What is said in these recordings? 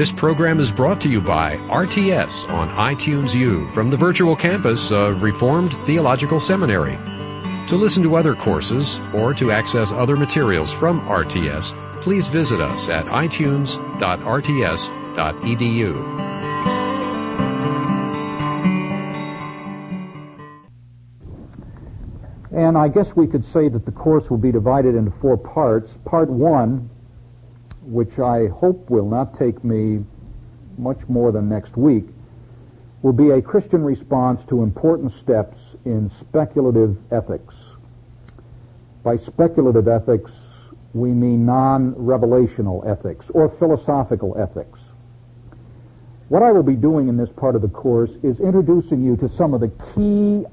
This program is brought to you by RTS on iTunes U from the virtual campus of Reformed Theological Seminary. To listen to other courses or to access other materials from RTS, please visit us at itunes.rts.edu. And I guess we could say that the course will be divided into four parts. Part one, which I hope will not take me much more than next week, will be a Christian response to important steps in speculative ethics. By speculative ethics, we mean non-revelational ethics or philosophical ethics. What I will be doing in this part of the course is introducing you to some of the key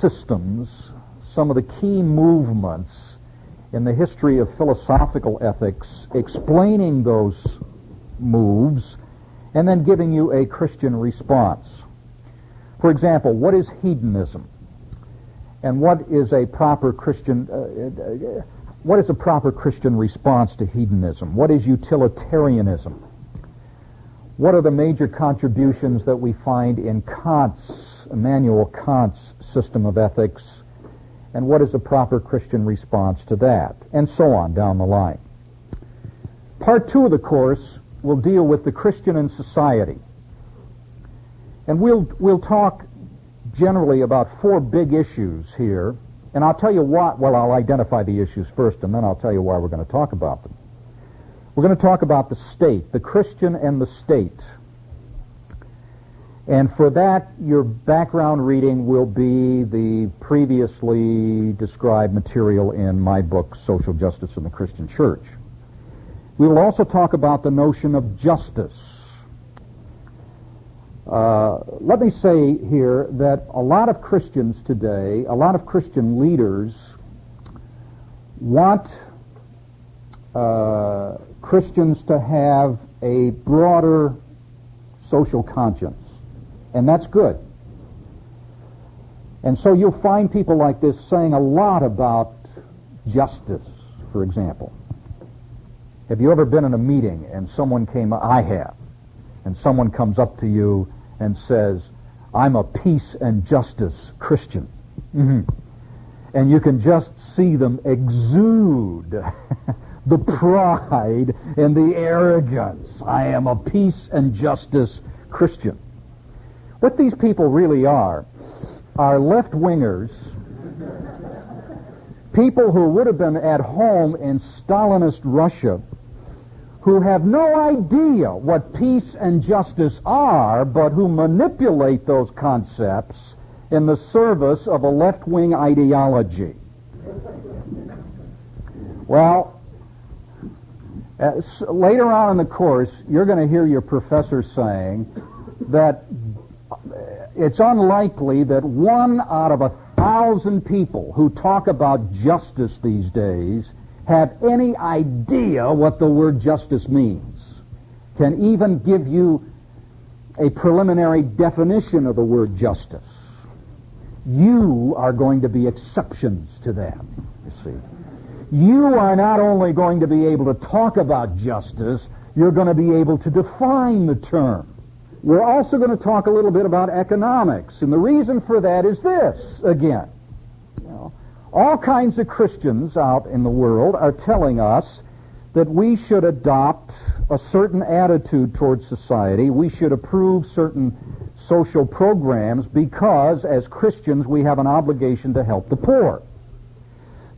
systems some of the key movements in the history of philosophical ethics, explaining those moves, and then giving you a Christian response. For example, what is hedonism? And what is a proper Christian uh, uh, what is a proper Christian response to hedonism? What is utilitarianism? What are the major contributions that we find in Kant's Immanuel Kant's system of ethics and what is a proper Christian response to that, and so on down the line. Part two of the course will deal with the Christian in society. And we'll, we'll talk generally about four big issues here, and I'll tell you what, well, I'll identify the issues first, and then I'll tell you why we're going to talk about them. We're going to talk about the state, the Christian and the state. And for that, your background reading will be the previously described material in my book, Social Justice and the Christian Church. We will also talk about the notion of justice. Uh, let me say here that a lot of Christians today, a lot of Christian leaders, want uh, Christians to have a broader social conscience. And that's good. And so you'll find people like this saying a lot about justice, for example. Have you ever been in a meeting and someone came, I have, and someone comes up to you and says, I'm a peace and justice Christian. Mm-hmm. And you can just see them exude the pride and the arrogance. I am a peace and justice Christian. What these people really are are left wingers, people who would have been at home in Stalinist Russia, who have no idea what peace and justice are, but who manipulate those concepts in the service of a left wing ideology. Well, uh, later on in the course, you're going to hear your professor saying that Uh, it's unlikely that one out of a thousand people who talk about justice these days have any idea what the word justice means, can even give you a preliminary definition of the word justice. You are going to be exceptions to that, you see. You are not only going to be able to talk about justice, you're going to be able to define the term. We're also going to talk a little bit about economics, and the reason for that is this, again. You know, all kinds of Christians out in the world are telling us that we should adopt a certain attitude towards society. We should approve certain social programs because, as Christians, we have an obligation to help the poor.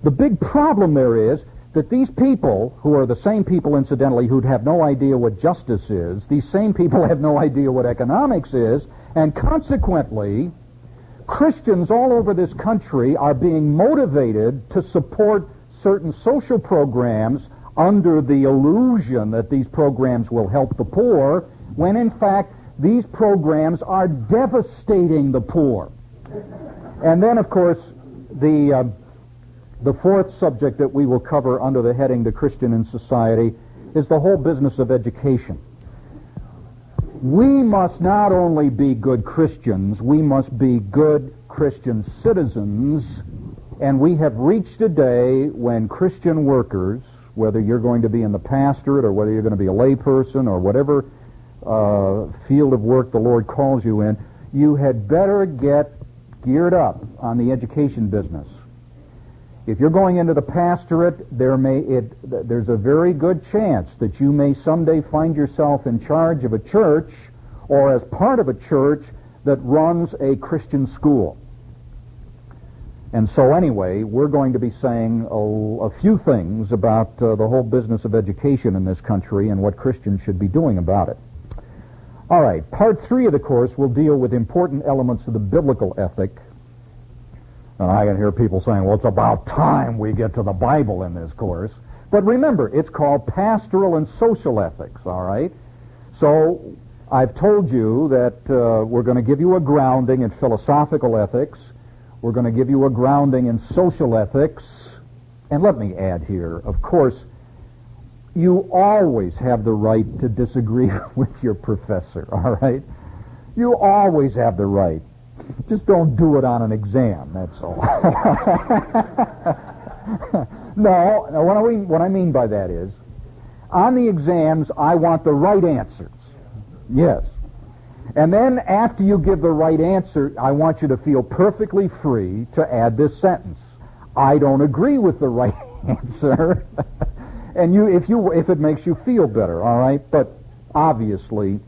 The big problem there is that these people, who are the same people, incidentally, who'd have no idea what justice is, these same people have no idea what economics is, and consequently, Christians all over this country are being motivated to support certain social programs under the illusion that these programs will help the poor, when in fact these programs are devastating the poor. And then, of course, the uh, the fourth subject that we will cover under the heading The Christian in Society is the whole business of education. We must not only be good Christians, we must be good Christian citizens, and we have reached a day when Christian workers, whether you're going to be in the pastorate or whether you're going to be a layperson or whatever uh, field of work the Lord calls you in, you had better get geared up on the education business. If you're going into the pastorate, there may it, there's a very good chance that you may someday find yourself in charge of a church or as part of a church that runs a Christian school. And so anyway, we're going to be saying a, few things about uh, the whole business of education in this country and what Christians should be doing about it. All right, part three of the course will deal with important elements of the biblical ethic. And I can hear people saying, well, it's about time we get to the Bible in this course. But remember, it's called pastoral and social ethics, all right? So I've told you that uh, we're going to give you a grounding in philosophical ethics we're going to give you a grounding in social ethics. And let me add here, of course, you always have the right to disagree with your professor, all right? You always have the right. Just don't do it on an exam, that's all. no, what I, mean, what I mean by that is, on the exams, I want the right answers. Yes. And then after you give the right answer, I want you to feel perfectly free to add this sentence. I don't agree with the right answer. and you, if you, if it makes you feel better, all right. But obviously,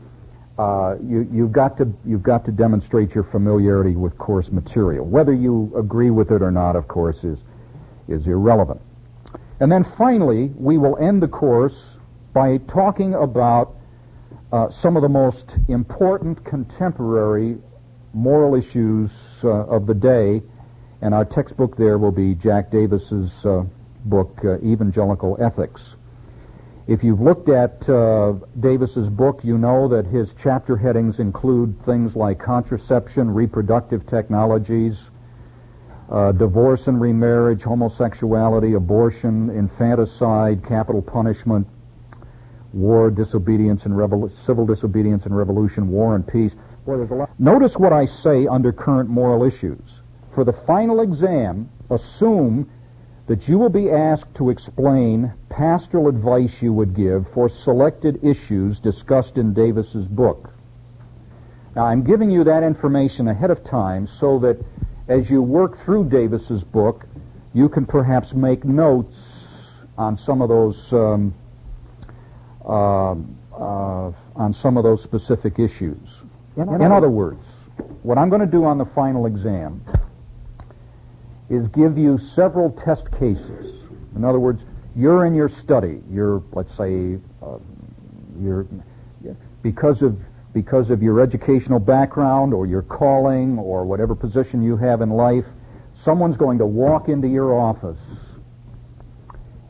uh, you, you've got to, you've got to demonstrate your familiarity with course material. Whether you agree with it or not, of course, is, is irrelevant. And then finally, we will end the course by talking about uh, some of the most important contemporary moral issues uh, of the day, and our textbook there will be Jack Davis's uh, book, uh, Evangelical Ethics. If you've looked at uh, Davis's book, you know that his chapter headings include things like contraception, reproductive technologies, uh, divorce and remarriage, homosexuality, abortion, infanticide, capital punishment, war, disobedience, and revol- civil disobedience and revolution, war and peace. Boy. Notice what I say under current moral issues. For the final exam, assume that you will be asked to explain pastoral advice you would give for selected issues discussed in Davis's book. Now, I'm giving you that information ahead of time so that as you work through Davis's book, you can perhaps make notes on some of those um, uh, uh, on some of those specific issues. In, in other words, what I'm going to do on the final exam is give you several test cases. In other words, you're in your study. You're, let's say, uh, you're because of because of your educational background or your calling or whatever position you have in life, someone's going to walk into your office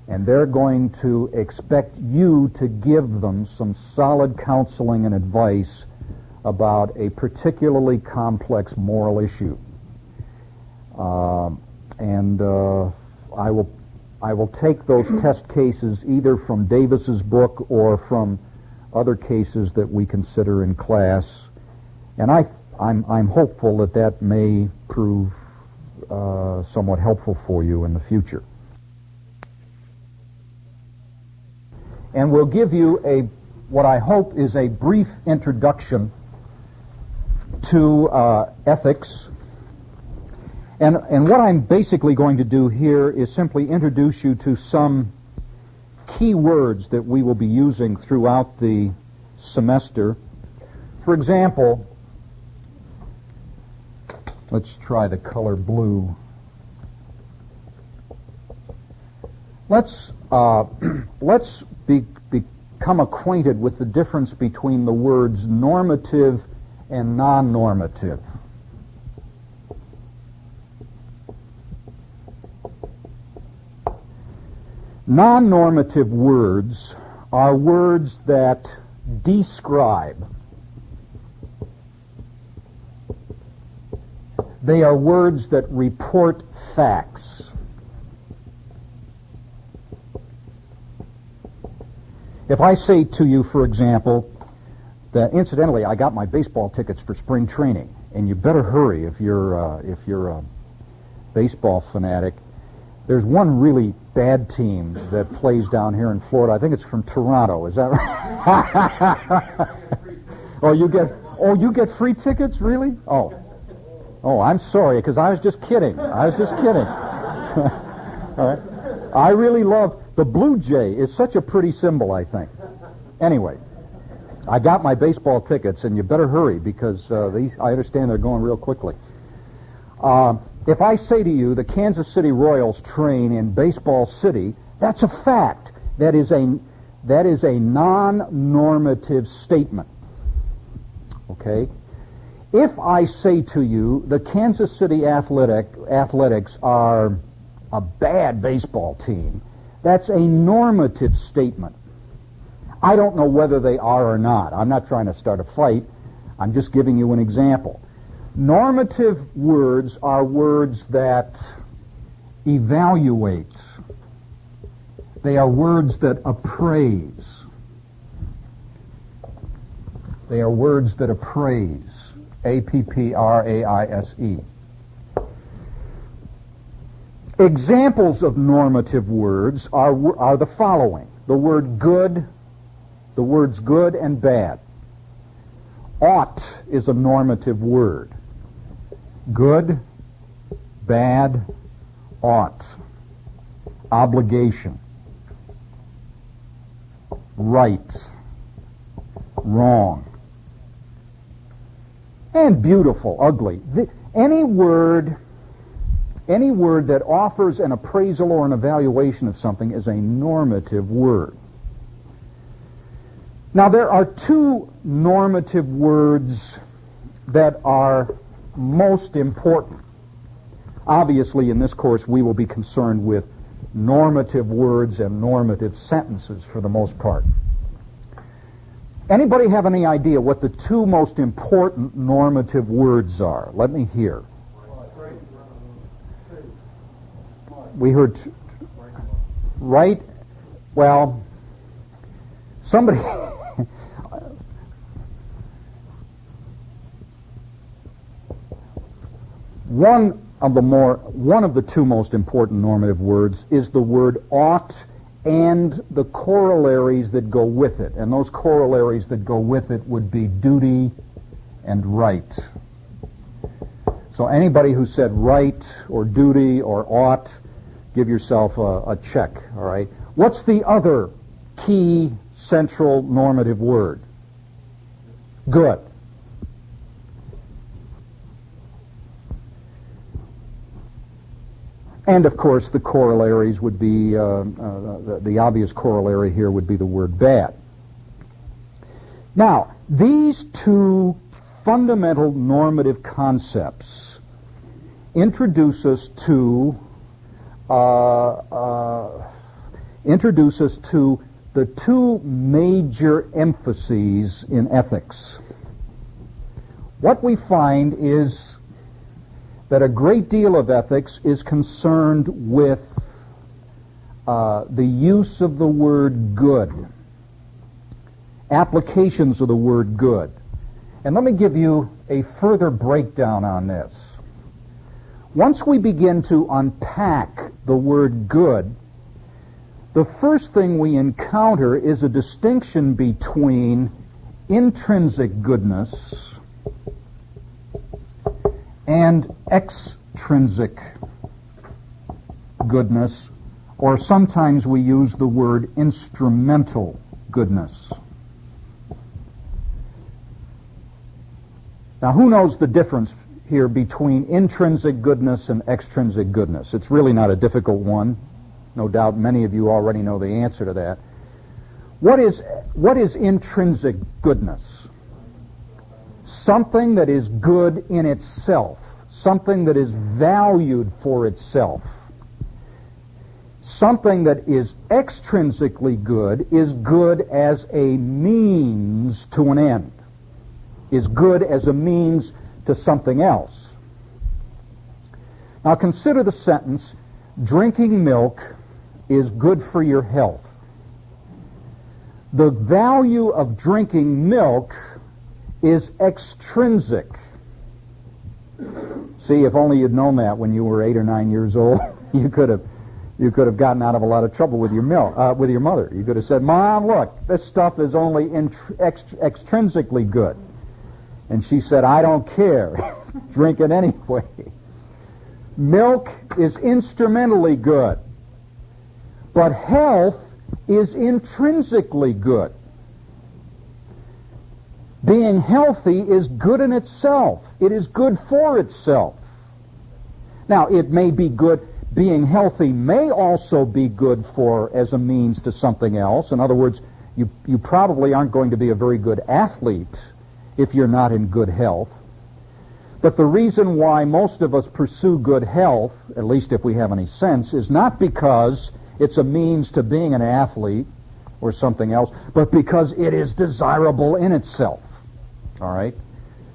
and they're going to expect you to give them some solid counseling and advice about a particularly complex moral issue. Uh, and uh, I will I will take those test cases either from Davis's book or from other cases that we consider in class, and I I'm I'm hopeful that that may prove uh, somewhat helpful for you in the future. and we'll give you a what I hope is a brief introduction to uh, ethics. And, and what I'm basically going to do here is simply introduce you to some key words that we will be using throughout the semester. For example, let's try the color blue. Let's uh, let's be, become acquainted with the difference between the words normative and non-normative. Non-normative words are words that describe. They are words that report facts. If I say to you, for example, that incidentally I got my baseball tickets for spring training, and you better hurry if you're uh, if you're a baseball fanatic. There's one really bad team that plays down here in Florida. I think it's from Toronto. Is that right? Oh, you get oh you get free tickets, really? Oh, oh, I'm sorry because I was just kidding. I was just kidding. All right. I really love the blue jay. is such a pretty symbol. I think. Anyway, I got my baseball tickets, and you better hurry because uh, these I understand they're going real quickly. Uh, if I say to you the Kansas City Royals train in Baseball City, that's a fact. That is a that is a non-normative statement. Okay? If I say to you the Kansas City Athletic Athletics are a bad baseball team, that's a normative statement. I don't know whether they are or not. I'm not trying to start a fight. I'm just giving you an example. Normative words are words that evaluate. They are words that appraise. They are words that appraise. A-P-P-R-A-I-S-E. Examples of normative words are, are the following. The word good, the words good and bad. Ought is a normative word. Good, bad, ought. Obligation. Right. Wrong. And beautiful, ugly. The, any word, any word that offers an appraisal or an evaluation of something is a normative word. Now there are two normative words that are most important. Obviously, in this course, we will be concerned with normative words and normative sentences for the most part. Anybody have any idea what the two most important normative words are? Let me hear. We heard t- right. Well, somebody One of the more, one of the two most important normative words is the word ought and the corollaries that go with it. And those corollaries that go with it would be duty and right. So anybody who said right or duty or ought, give yourself a, a check, all right? What's the other key central normative word? Good. And of course, the corollaries would be, uh, uh, the, the obvious corollary here would be the word bad. Now, these two fundamental normative concepts introduce us to uh, uh, introduce us to the two major emphases in ethics. What we find is that a great deal of ethics is concerned with uh, the use of the word good, applications of the word good. And let me give you a further breakdown on this. Once we begin to unpack the word good, the first thing we encounter is a distinction between intrinsic goodness and extrinsic goodness, or sometimes we use the word instrumental goodness. Now, who knows the difference here between intrinsic goodness and extrinsic goodness? It's really not a difficult one. No doubt many of you already know the answer to that. What is, what is intrinsic goodness? Something that is good in itself, something that is valued for itself. Something that is extrinsically good is good as a means to an end, is good as a means to something else. Now consider the sentence, drinking milk is good for your health. The value of drinking milk is extrinsic. See, if only you'd known that when you were eight or nine years old, you could have you could have gotten out of a lot of trouble with your milk, uh, with your mother. You could have said, "Mom, look, this stuff is only ext- extrinsically good. And she said, I don't care. Drink it anyway. Milk is instrumentally good. But health is intrinsically good. Being healthy is good in itself. It is good for itself. Now, it may be good, being healthy may also be good for as a means to something else. In other words, you, you probably aren't going to be a very good athlete if you're not in good health. But the reason why most of us pursue good health, at least if we have any sense, is not because it's a means to being an athlete or something else, but because it is desirable in itself. All right?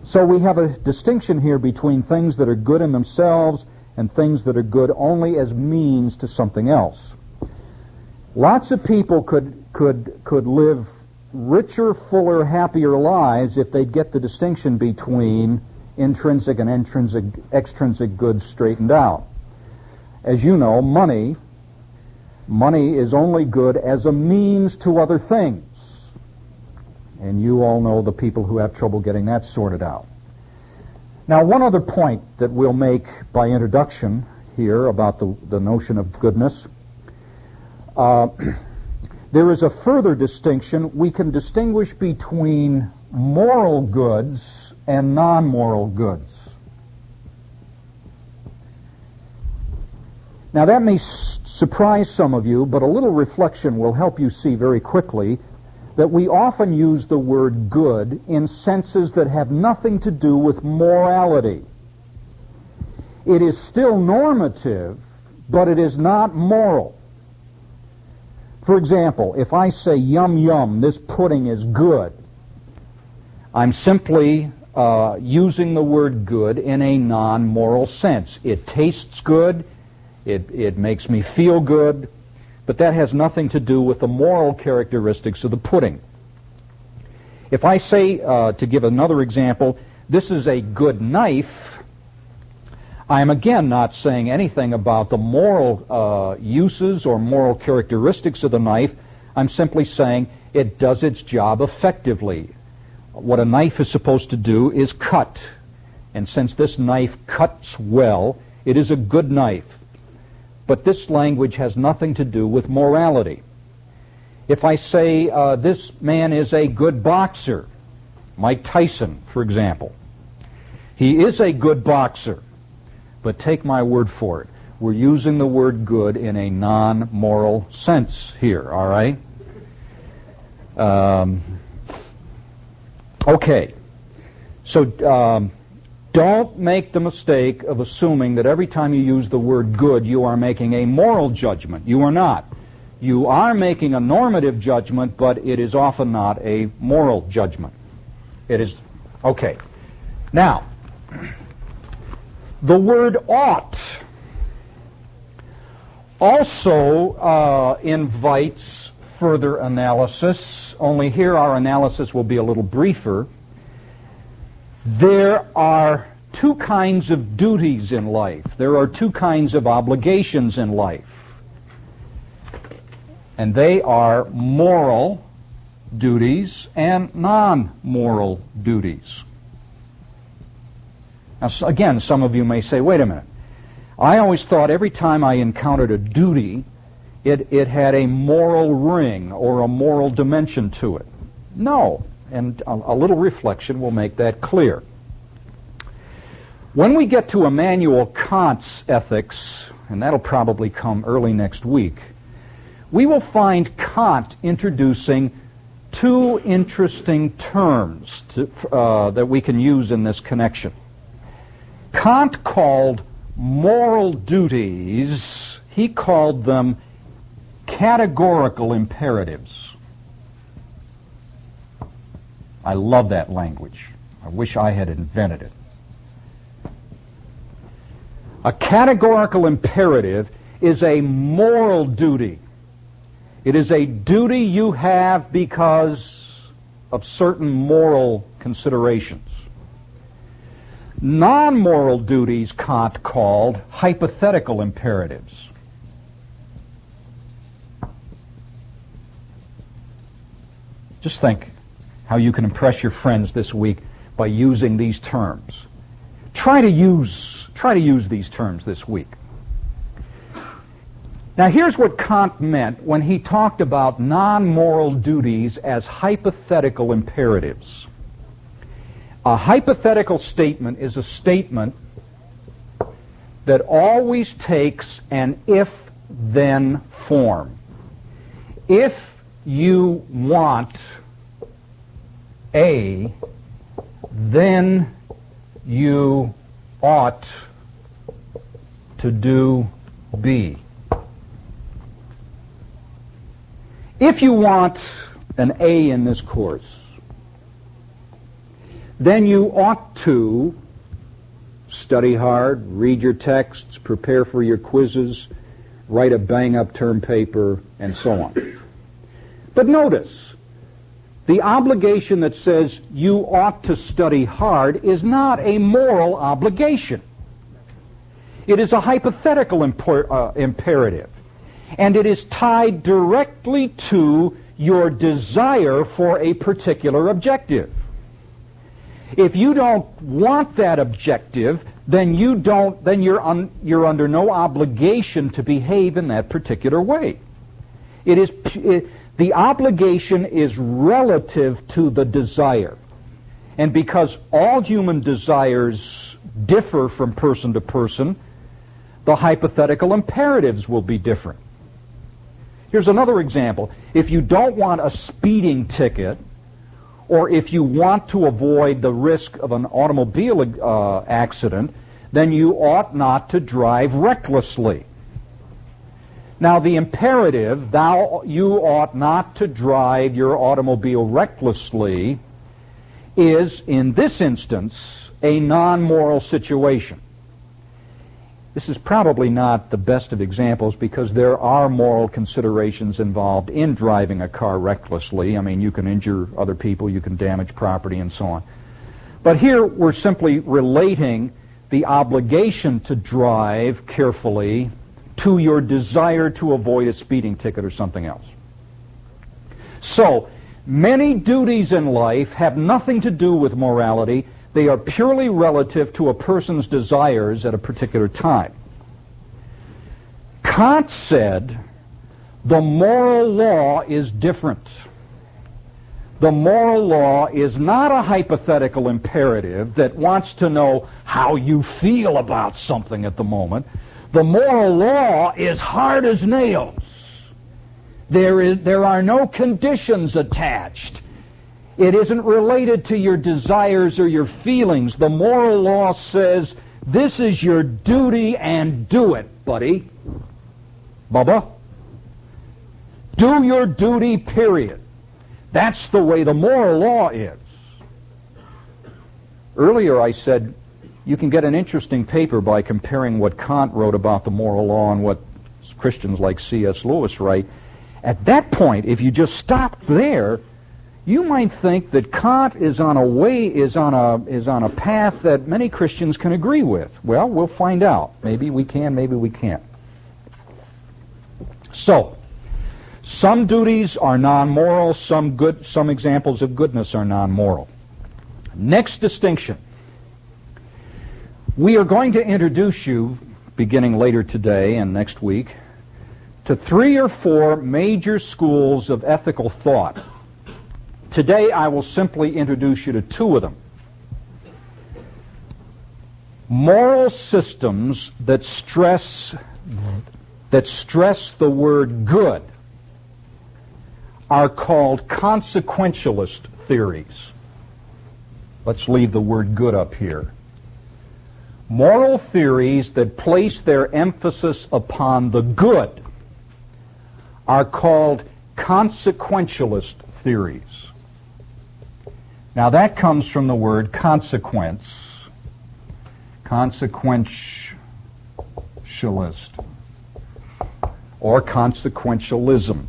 So we have a distinction here between things that are good in themselves and things that are good only as means to something else. Lots of people could could could live richer, fuller, happier lives if they'd get the distinction between intrinsic and intrinsic extrinsic goods straightened out. As you know, money money is only good as a means to other things. And you all know the people who have trouble getting that sorted out. Now, one other point that we'll make by introduction here about the, the notion of goodness. Uh, there is a further distinction. We can distinguish between moral goods and non-moral goods. Now that may s- surprise some of you, but a little reflection will help you see very quickly that we often use the word good in senses that have nothing to do with morality. It is still normative, but it is not moral. For example, if I say, yum yum, this pudding is good, I'm simply uh, using the word good in a non-moral sense. It tastes good, it, it makes me feel good, but that has nothing to do with the moral characteristics of the pudding. If I say, uh, to give another example, this is a good knife, I am again not saying anything about the moral uh, uses or moral characteristics of the knife. I'm simply saying it does its job effectively. What a knife is supposed to do is cut. And since this knife cuts well, it is a good knife. But this language has nothing to do with morality. If I say uh, this man is a good boxer, Mike Tyson, for example, he is a good boxer, but take my word for it. We're using the word good in a non-moral sense here, all right? Um, okay. So, um, don't make the mistake of assuming that every time you use the word good, you are making a moral judgment. You are not. You are making a normative judgment, but it is often not a moral judgment. It is, okay. Now, the word ought also uh, invites further analysis, only here our analysis will be a little briefer. There are two kinds of duties in life. There are two kinds of obligations in life. And they are moral duties and non-moral duties. Now, again, some of you may say, wait a minute. I always thought every time I encountered a duty, it, it had a moral ring or a moral dimension to it. No. And a, a little reflection will make that clear. When we get to Immanuel Kant's ethics, and that'll probably come early next week, we will find Kant introducing two interesting terms to, uh, that we can use in this connection. Kant called moral duties, he called them categorical imperatives. I love that language. I wish I had invented it. A categorical imperative is a moral duty. It is a duty you have because of certain moral considerations. Non-moral duties, Kant called hypothetical imperatives. Just think how you can impress your friends this week by using these terms. Try to use, try to use these terms this week. Now here's what Kant meant when he talked about non-moral duties as hypothetical imperatives. A hypothetical statement is a statement that always takes an if-then form. If you want A, then you ought to do B. If you want an A in this course, then you ought to study hard, read your texts, prepare for your quizzes, write a bang up term paper, and so on. But notice, the obligation that says you ought to study hard is not a moral obligation. It is a hypothetical uh, imperative. And it is tied directly to your desire for a particular objective. If you don't want that objective, then you don't, then you're, un, you're under no obligation to behave in that particular way. It is, it, the obligation is relative to the desire. And because all human desires differ from person to person, the hypothetical imperatives will be different. Here's another example. If you don't want a speeding ticket, or if you want to avoid the risk of an automobile uh, accident, then you ought not to drive recklessly. Now the imperative, thou, you ought not to drive your automobile recklessly, is in this instance a non-moral situation. This is probably not the best of examples because there are moral considerations involved in driving a car recklessly. I mean, you can injure other people, you can damage property, and so on. But here we're simply relating the obligation to drive carefully to your desire to avoid a speeding ticket or something else. So, many duties in life have nothing to do with morality. They are purely relative to a person's desires at a particular time. Kant said the moral law is different. The moral law is not a hypothetical imperative that wants to know how you feel about something at the moment. The moral law is hard as nails. There, is, there are no conditions attached. It isn't related to your desires or your feelings. The moral law says, this is your duty and do it, buddy. Bubba. Do your duty, period. That's the way the moral law is. Earlier I said you can get an interesting paper by comparing what Kant wrote about the moral law and what Christians like C.S. Lewis write. At that point, if you just stop there, you might think that Kant is on a way is on a is on a path that many Christians can agree with. Well, we'll find out. Maybe we can, maybe we can't. So, some duties are non-moral, some good some examples of goodness are non-moral. Next distinction. We are going to introduce you beginning later today and next week to three or four major schools of ethical thought Today I will simply introduce you to two of them. Moral systems that stress that stress the word good are called consequentialist theories. Let's leave the word good up here. Moral theories that place their emphasis upon the good are called consequentialist theories. Now that comes from the word consequence. Consequentialist. Or consequentialism.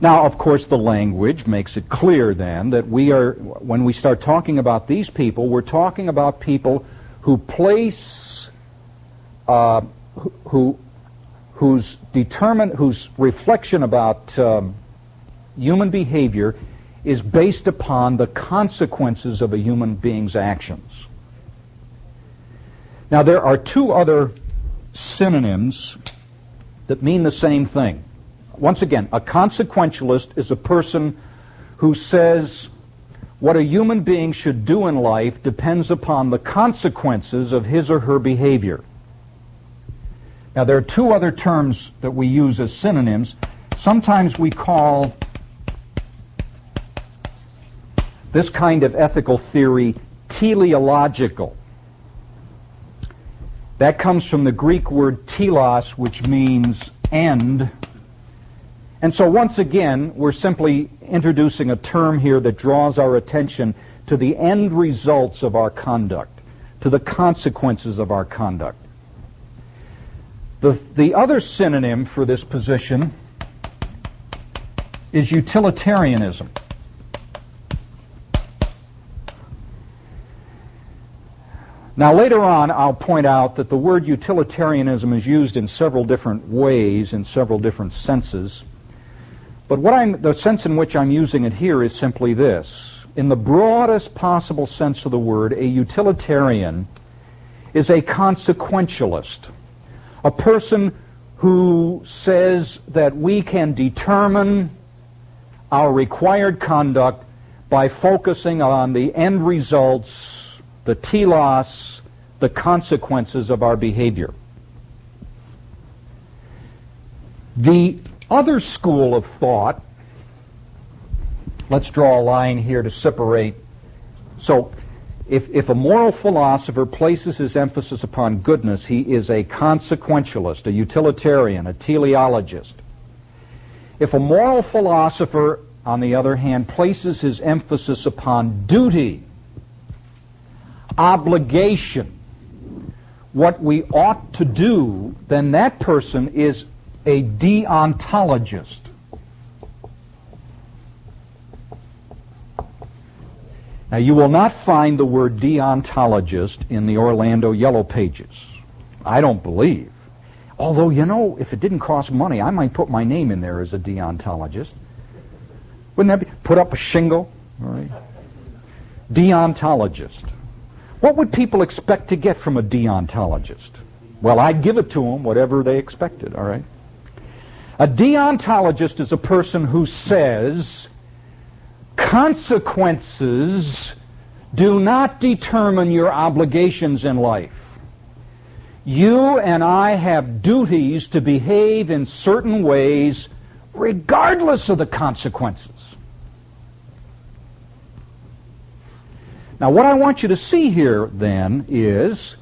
Now, of course, the language makes it clear then that we are, when we start talking about these people, we're talking about people who place, uh, who, whose determine, whose reflection about um, human behavior is based upon the consequences of a human being's actions. Now, there are two other synonyms that mean the same thing. Once again, a consequentialist is a person who says what a human being should do in life depends upon the consequences of his or her behavior. Now, there are two other terms that we use as synonyms. Sometimes we call this kind of ethical theory teleological. That comes from the Greek word telos, which means end. And so once again, we're simply introducing a term here that draws our attention to the end results of our conduct, to the consequences of our conduct. The, the other synonym for this position is utilitarianism. Now, later on, I'll point out that the word utilitarianism is used in several different ways, in several different senses. But what I'm, the sense in which I'm using it here is simply this. In the broadest possible sense of the word, a utilitarian is a consequentialist, a person who says that we can determine our required conduct by focusing on the end results the telos, the consequences of our behavior. The other school of thought, let's draw a line here to separate. So, if, if a moral philosopher places his emphasis upon goodness, he is a consequentialist, a utilitarian, a teleologist. If a moral philosopher, on the other hand, places his emphasis upon duty, obligation, what we ought to do, then that person is a deontologist. Now, you will not find the word deontologist in the Orlando Yellow Pages. I don't believe. Although, you know, if it didn't cost money, I might put my name in there as a deontologist. Wouldn't that be? Put up a shingle, all right? Deontologist. What would people expect to get from a deontologist? Well, I'd give it to them whatever they expected, all right? A deontologist is a person who says consequences do not determine your obligations in life. You and I have duties to behave in certain ways regardless of the consequences. Now, what I want you to see here then is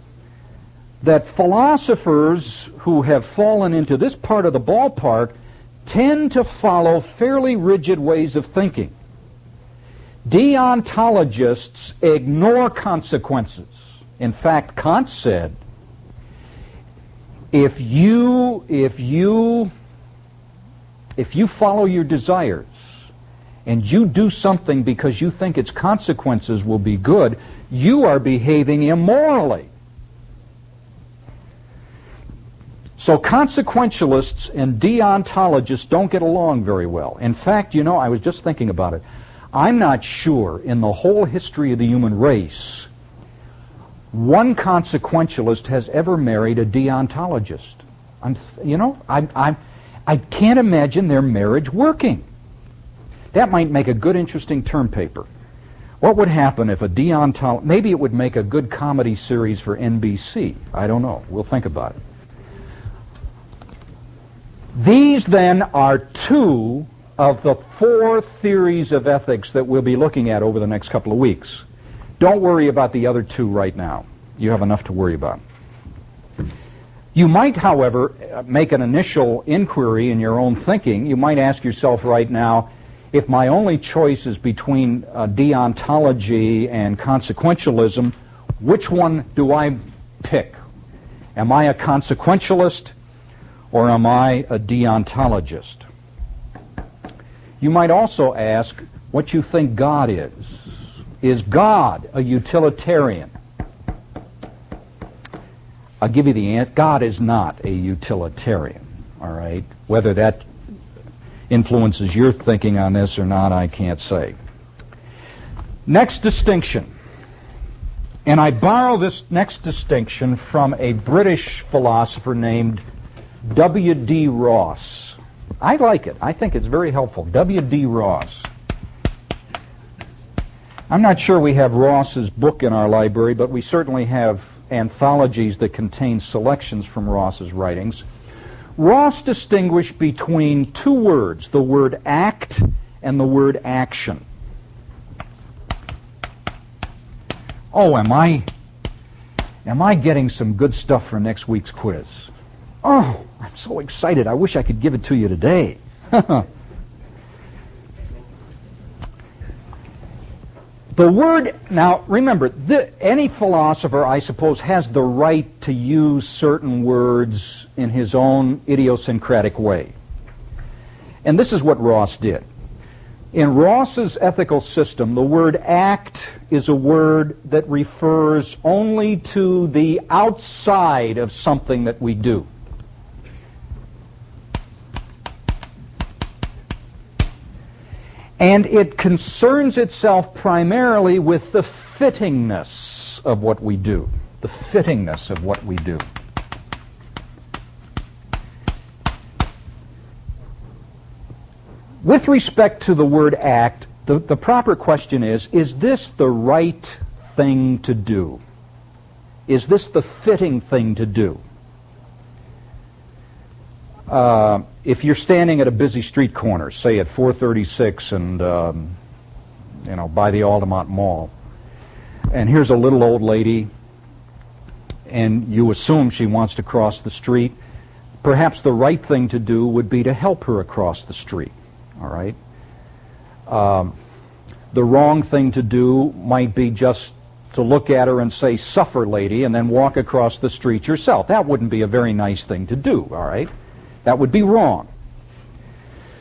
that philosophers who have fallen into this part of the ballpark tend to follow fairly rigid ways of thinking. Deontologists ignore consequences. In fact, Kant said, if you, if you, if you follow your desires, and you do something because you think its consequences will be good, you are behaving immorally. So consequentialists and deontologists don't get along very well. In fact, you know, I was just thinking about it. I'm not sure in the whole history of the human race one consequentialist has ever married a deontologist. I'm, you know, I, I, I can't imagine their marriage working. That might make a good, interesting term paper. What would happen if a deontologist, maybe it would make a good comedy series for NBC. I don't know. We'll think about it. These then are two of the four theories of ethics that we'll be looking at over the next couple of weeks. Don't worry about the other two right now. You have enough to worry about. You might, however, make an initial inquiry in your own thinking. You might ask yourself right now, if my only choice is between uh, deontology and consequentialism, which one do I pick? Am I a consequentialist or am I a deontologist? You might also ask what you think God is. Is God a utilitarian? I'll give you the answer. God is not a utilitarian. All right? Whether that influences your thinking on this or not, I can't say. Next distinction. And I borrow this next distinction from a British philosopher named W.D. Ross. I like it. I think it's very helpful. W.D. Ross. I'm not sure we have Ross's book in our library, but we certainly have anthologies that contain selections from Ross's writings. Ross distinguished between two words, the word act and the word action. Oh, am I am I getting some good stuff for next week's quiz? Oh, I'm so excited. I wish I could give it to you today. The word, now remember, the, any philosopher, I suppose, has the right to use certain words in his own idiosyncratic way. And this is what Ross did. In Ross's ethical system, the word act is a word that refers only to the outside of something that we do. And it concerns itself primarily with the fittingness of what we do. The fittingness of what we do. With respect to the word act, the, the proper question is, is this the right thing to do? Is this the fitting thing to do? Uh, if you're standing at a busy street corner, say at 436 and, um, you know, by the Altamonte Mall, and here's a little old lady, and you assume she wants to cross the street, perhaps the right thing to do would be to help her across the street, all right? Um, the wrong thing to do might be just to look at her and say, suffer, lady, and then walk across the street yourself. That wouldn't be a very nice thing to do, all right? That would be wrong.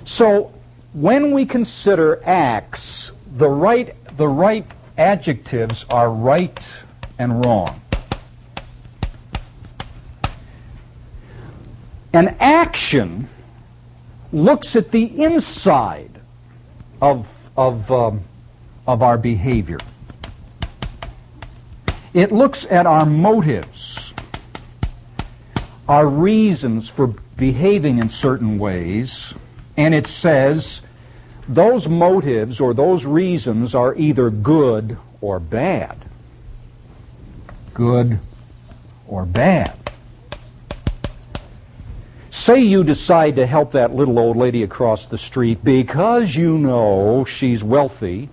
So when we consider acts, the right, the right adjectives are right and wrong. An action looks at the inside of, of, um, of our behavior. It looks at our motives, our reasons for behaving in certain ways, and it says those motives or those reasons are either good or bad. Good or bad. Say you decide to help that little old lady across the street because you know she's wealthy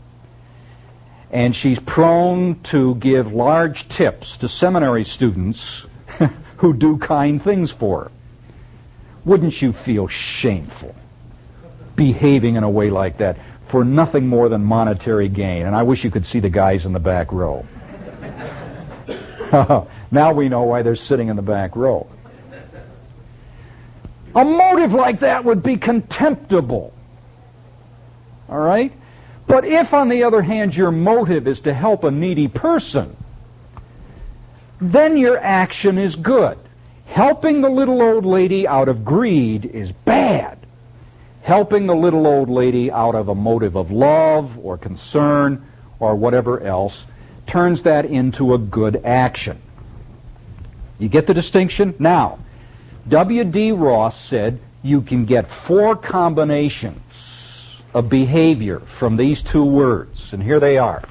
and she's prone to give large tips to seminary students who do kind things for her wouldn't you feel shameful behaving in a way like that for nothing more than monetary gain? And I wish you could see the guys in the back row. now we know why they're sitting in the back row. A motive like that would be contemptible. All right? But if, on the other hand, your motive is to help a needy person, then your action is good. Helping the little old lady out of greed is bad. Helping the little old lady out of a motive of love or concern or whatever else turns that into a good action. You get the distinction? Now, W.D. Ross said you can get four combinations of behavior from these two words, and here they are.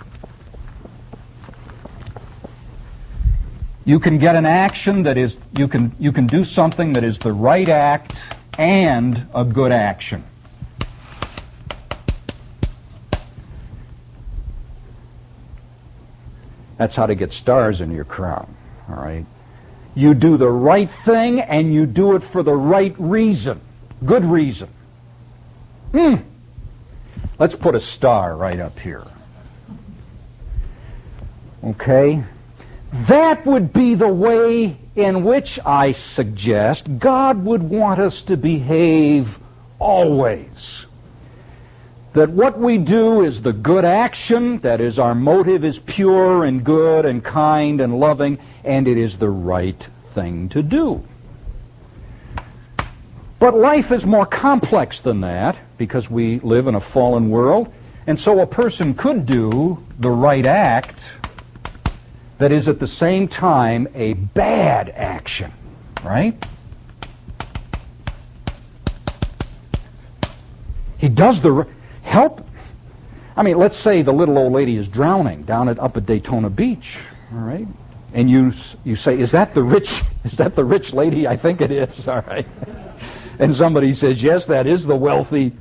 You can get an action that is, you can, you can do something that is the right act and a good action. That's how to get stars in your crown, all right? You do the right thing and you do it for the right reason. Good reason. Hmm. Let's put a star right up here. Okay? That would be the way in which I suggest God would want us to behave always. That what we do is the good action, that is, our motive is pure and good and kind and loving, and it is the right thing to do. But life is more complex than that because we live in a fallen world. And so a person could do the right act that is at the same time a bad action, right? He does the help. I mean, let's say the little old lady is drowning down at up at Daytona Beach, all right? And you you say, "Is that the rich? Is that the rich lady? I think it is." All right. And somebody says, "Yes, that is the wealthy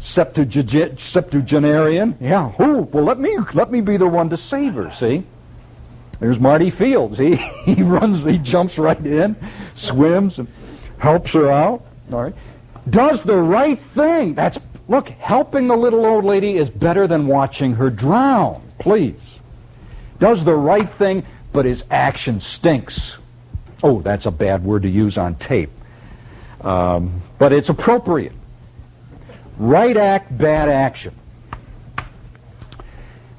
septuagenarian." Yeah. Who? Well, let me let me be the one to save her. See. There's Marty Fields. He he runs, he jumps right in, swims, and helps her out. All right. Does the right thing. That's Look, helping the little old lady is better than watching her drown. Please. Does the right thing, but his action stinks. Oh, that's a bad word to use on tape. Um, but it's appropriate. Right act, bad action.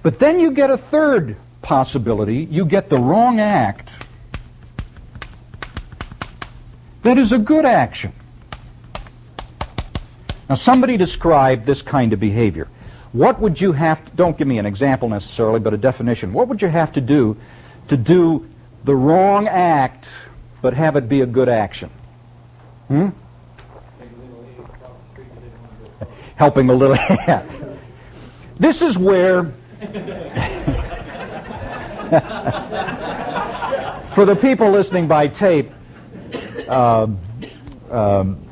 But then you get a third possibility. You get the wrong act that is a good action. Now, somebody described this kind of behavior. What would you have to, don't give me an example necessarily, but a definition. What would you have to do to do the wrong act, but have it be a good action? Hmm? Helping a little. this is where. for the people listening by tape, um, um,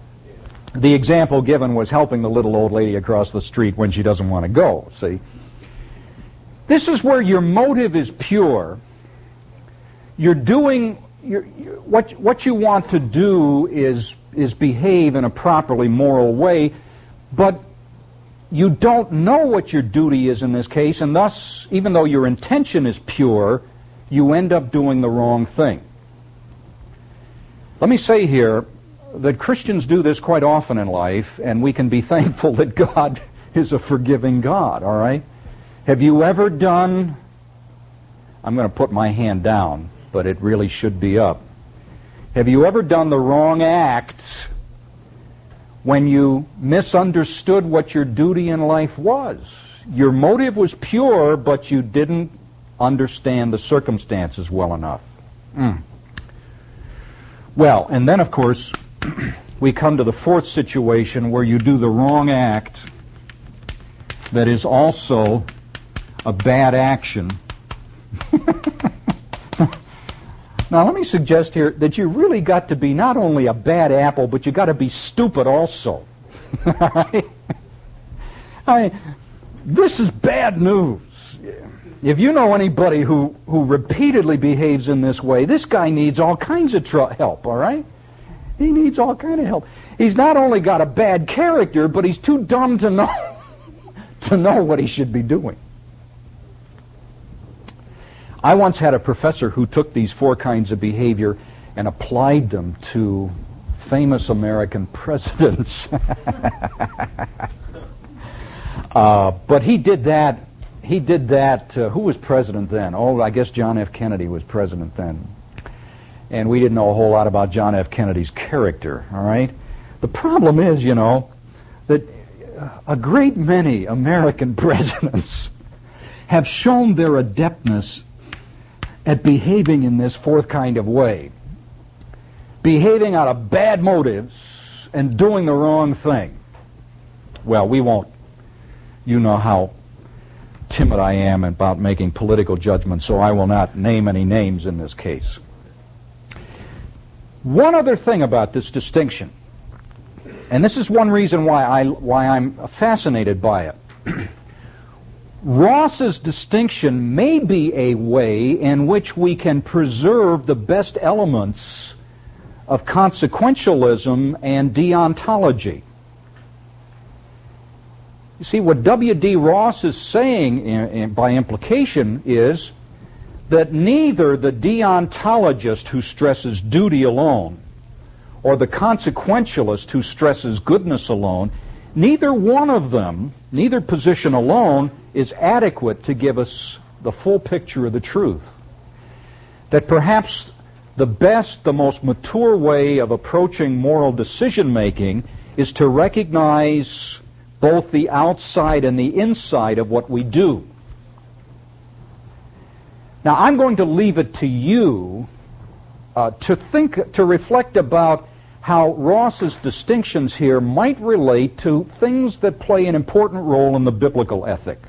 the example given was helping the little old lady across the street when she doesn't want to go, see? This is where your motive is pure. You're doing you're, you're, what what you want to do is is behave in a properly moral way, but you don't know what your duty is in this case, and thus, even though your intention is pure, you end up doing the wrong thing. Let me say here that Christians do this quite often in life, and we can be thankful that God is a forgiving God, all right? Have you ever done, I'm going to put my hand down, but it really should be up. Have you ever done the wrong act when you misunderstood what your duty in life was? Your motive was pure, but you didn't understand the circumstances well enough. Mm. Well, and then, of course, we come to the fourth situation where you do the wrong act that is also a bad action. now, let me suggest here that you really got to be not only a bad apple, but you got to be stupid also. I, this is bad news. If you know anybody who, who repeatedly behaves in this way, this guy needs all kinds of tr- help, all right? He needs all kind of help. He's not only got a bad character, but he's too dumb to know to know what he should be doing. I once had a professor who took these four kinds of behavior and applied them to famous American presidents. uh, but he did that. He did that. Uh, who was president then? Oh, I guess John F. Kennedy was president then and we didn't know a whole lot about John F. Kennedy's character, all right? The problem is, you know, that a great many American presidents have shown their adeptness at behaving in this fourth kind of way. Behaving out of bad motives and doing the wrong thing. Well, we won't. You know how timid I am about making political judgments, so I will not name any names in this case. One other thing about this distinction, and this is one reason why, I, why I'm fascinated by it. Ross's distinction may be a way in which we can preserve the best elements of consequentialism and deontology. You see, what W.D. Ross is saying in, in, by implication is that neither the deontologist who stresses duty alone or the consequentialist who stresses goodness alone, neither one of them, neither position alone, is adequate to give us the full picture of the truth. That perhaps the best, the most mature way of approaching moral decision making is to recognize both the outside and the inside of what we do. Now, I'm going to leave it to you uh, to think, to reflect about how Ross's distinctions here might relate to things that play an important role in the biblical ethic.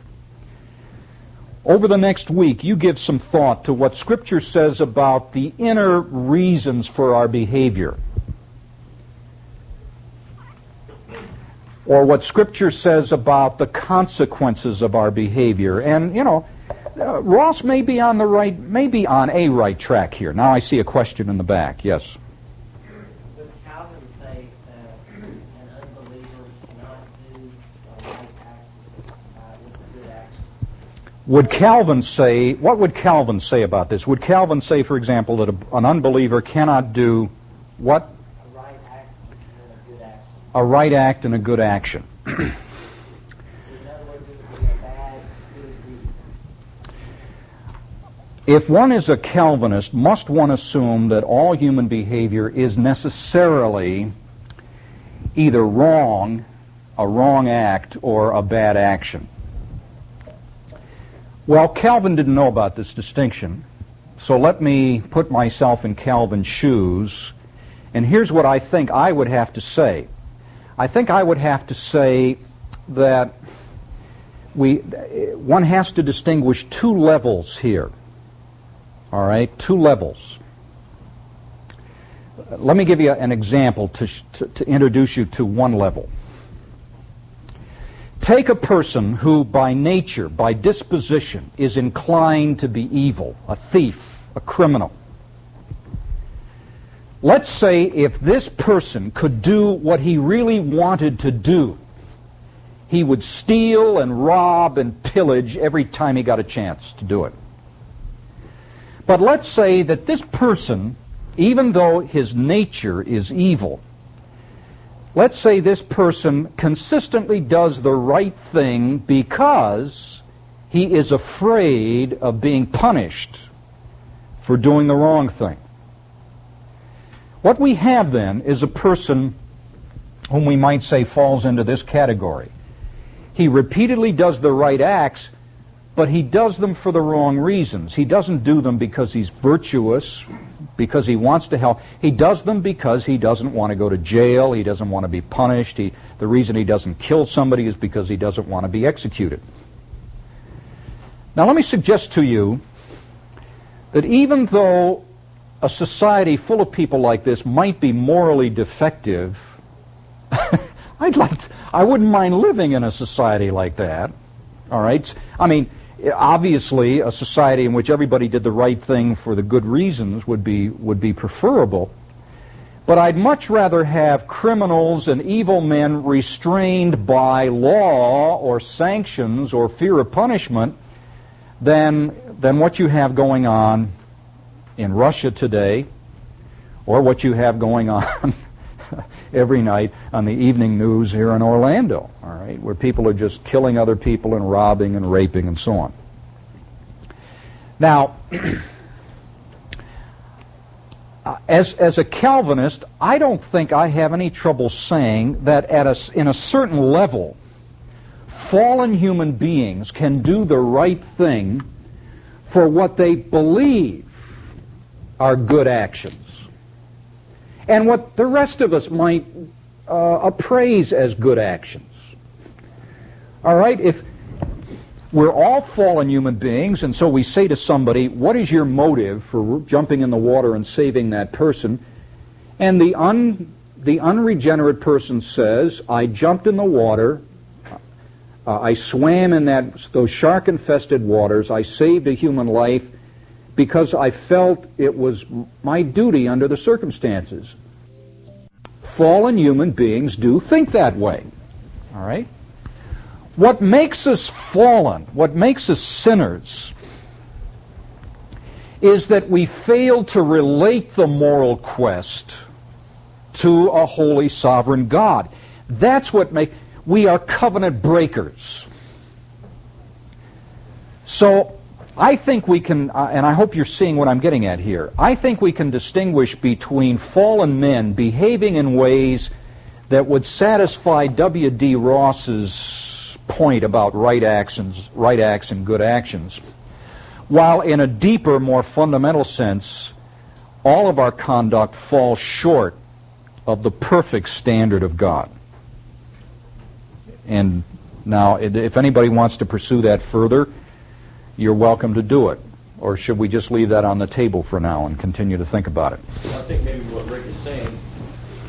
Over the next week, you give some thought to what Scripture says about the inner reasons for our behavior. Or what Scripture says about the consequences of our behavior. And, you know, uh, Ross may be on the right, may be on a right track here. Now I see a question in the back. Yes. Would Calvin say that an unbeliever cannot do a right act uh, with a good action? Would Calvin say, what would Calvin say about this? Would Calvin say, for example, that a, an unbeliever cannot do what? A right act and a good action. A right act and a good action. If one is a Calvinist, must one assume that all human behavior is necessarily either wrong, a wrong act, or a bad action? Well, Calvin didn't know about this distinction, so let me put myself in Calvin's shoes, and here's what I think I would have to say. I think I would have to say that we, one has to distinguish two levels here. All right, two levels. Let me give you an example to, to, to introduce you to one level. Take a person who, by nature, by disposition, is inclined to be evil, a thief, a criminal. Let's say if this person could do what he really wanted to do, he would steal and rob and pillage every time he got a chance to do it. But let's say that this person, even though his nature is evil, let's say this person consistently does the right thing because he is afraid of being punished for doing the wrong thing. What we have then is a person whom we might say falls into this category. He repeatedly does the right acts, but he does them for the wrong reasons. He doesn't do them because he's virtuous, because he wants to help. He does them because he doesn't want to go to jail, he doesn't want to be punished. He, the reason he doesn't kill somebody is because he doesn't want to be executed. Now let me suggest to you that even though a society full of people like this might be morally defective, I'd like to, I wouldn't mind living in a society like that. All right? I mean, obviously a society in which everybody did the right thing for the good reasons would be would be preferable. But I'd much rather have criminals and evil men restrained by law or sanctions or fear of punishment than than what you have going on in Russia today or what you have going on every night on the evening news here in Orlando, all right, where people are just killing other people and robbing and raping and so on. Now, uh, as, as a Calvinist, I don't think I have any trouble saying that at a, in a certain level, fallen human beings can do the right thing for what they believe are good actions. And what the rest of us might uh, appraise as good actions. All right? If we're all fallen human beings, and so we say to somebody, What is your motive for jumping in the water and saving that person? And the, un, the unregenerate person says, I jumped in the water, uh, I swam in that, those shark infested waters, I saved a human life because I felt it was my duty under the circumstances. Fallen human beings do think that way. All right? What makes us fallen, what makes us sinners, is that we fail to relate the moral quest to a holy sovereign God. That's what makes we are covenant breakers. So I think we can, uh, and I hope you're seeing what I'm getting at here. I think we can distinguish between fallen men behaving in ways that would satisfy W.D. Ross's point about right actions, right acts and good actions, while in a deeper, more fundamental sense, all of our conduct falls short of the perfect standard of God. And now, if anybody wants to pursue that further, you're welcome to do it. Or should we just leave that on the table for now and continue to think about it? Well, I think maybe what Rick is saying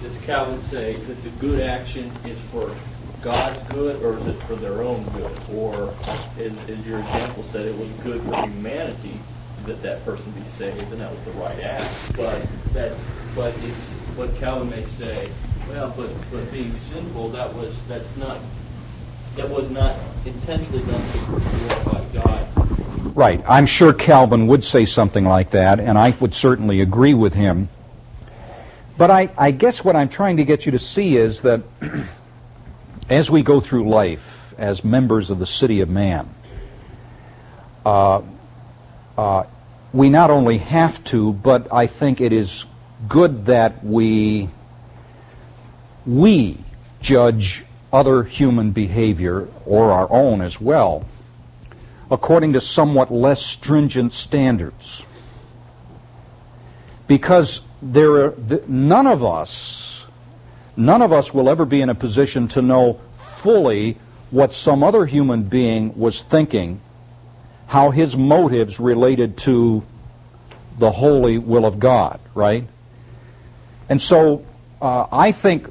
is Calvin say that the good action is for God's good or is it for their own good? Or, as, as your example said, it was good for humanity that that person be saved and that was the right act. But that's but it's, what Calvin may say, well, but but being sinful, that was that's not that was not intentionally done to glorify God. Right. I'm sure Calvin would say something like that, and I would certainly agree with him. But I, I guess what I'm trying to get you to see is that as we go through life as members of the city of man, uh, uh, we not only have to, but I think it is good that we we judge other human behavior or our own as well according to somewhat less stringent standards. Because there are, none of us, none of us will ever be in a position to know fully what some other human being was thinking, how his motives related to the holy will of God, right? And so uh, I think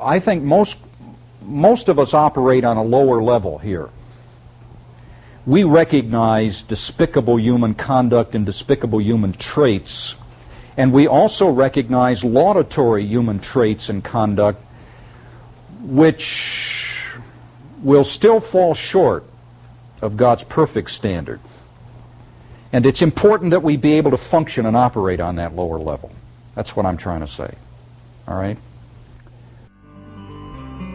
I think most most of us operate on a lower level here we recognize despicable human conduct and despicable human traits, and we also recognize laudatory human traits and conduct which will still fall short of God's perfect standard. And it's important that we be able to function and operate on that lower level. That's what I'm trying to say. All right?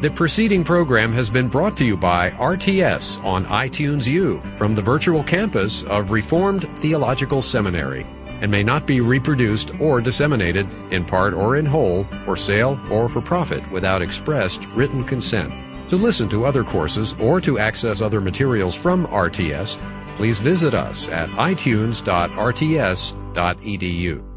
The preceding program has been brought to you by RTS on iTunes U from the virtual campus of Reformed Theological Seminary and may not be reproduced or disseminated in part or in whole for sale or for profit without expressed written consent. To listen to other courses or to access other materials from RTS, please visit us at itunes.rts.edu.